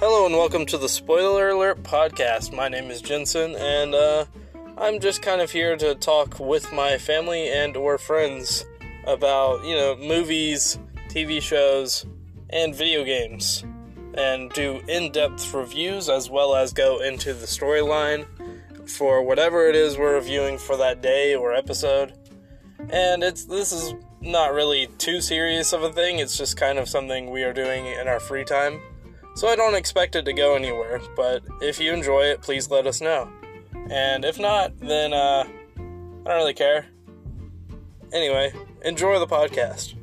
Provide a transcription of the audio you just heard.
Hello and welcome to the Spoiler Alert podcast. My name is Jensen and uh, I'm just kind of here to talk with my family and or friends about, you know, movies, TV shows, and video games and do in-depth reviews as well as go into the storyline for whatever it is we're reviewing for that day or episode. And it's this is not really too serious of a thing. It's just kind of something we are doing in our free time. So I don't expect it to go anywhere, but if you enjoy it, please let us know. And if not, then uh, I don't really care. Anyway, enjoy the podcast.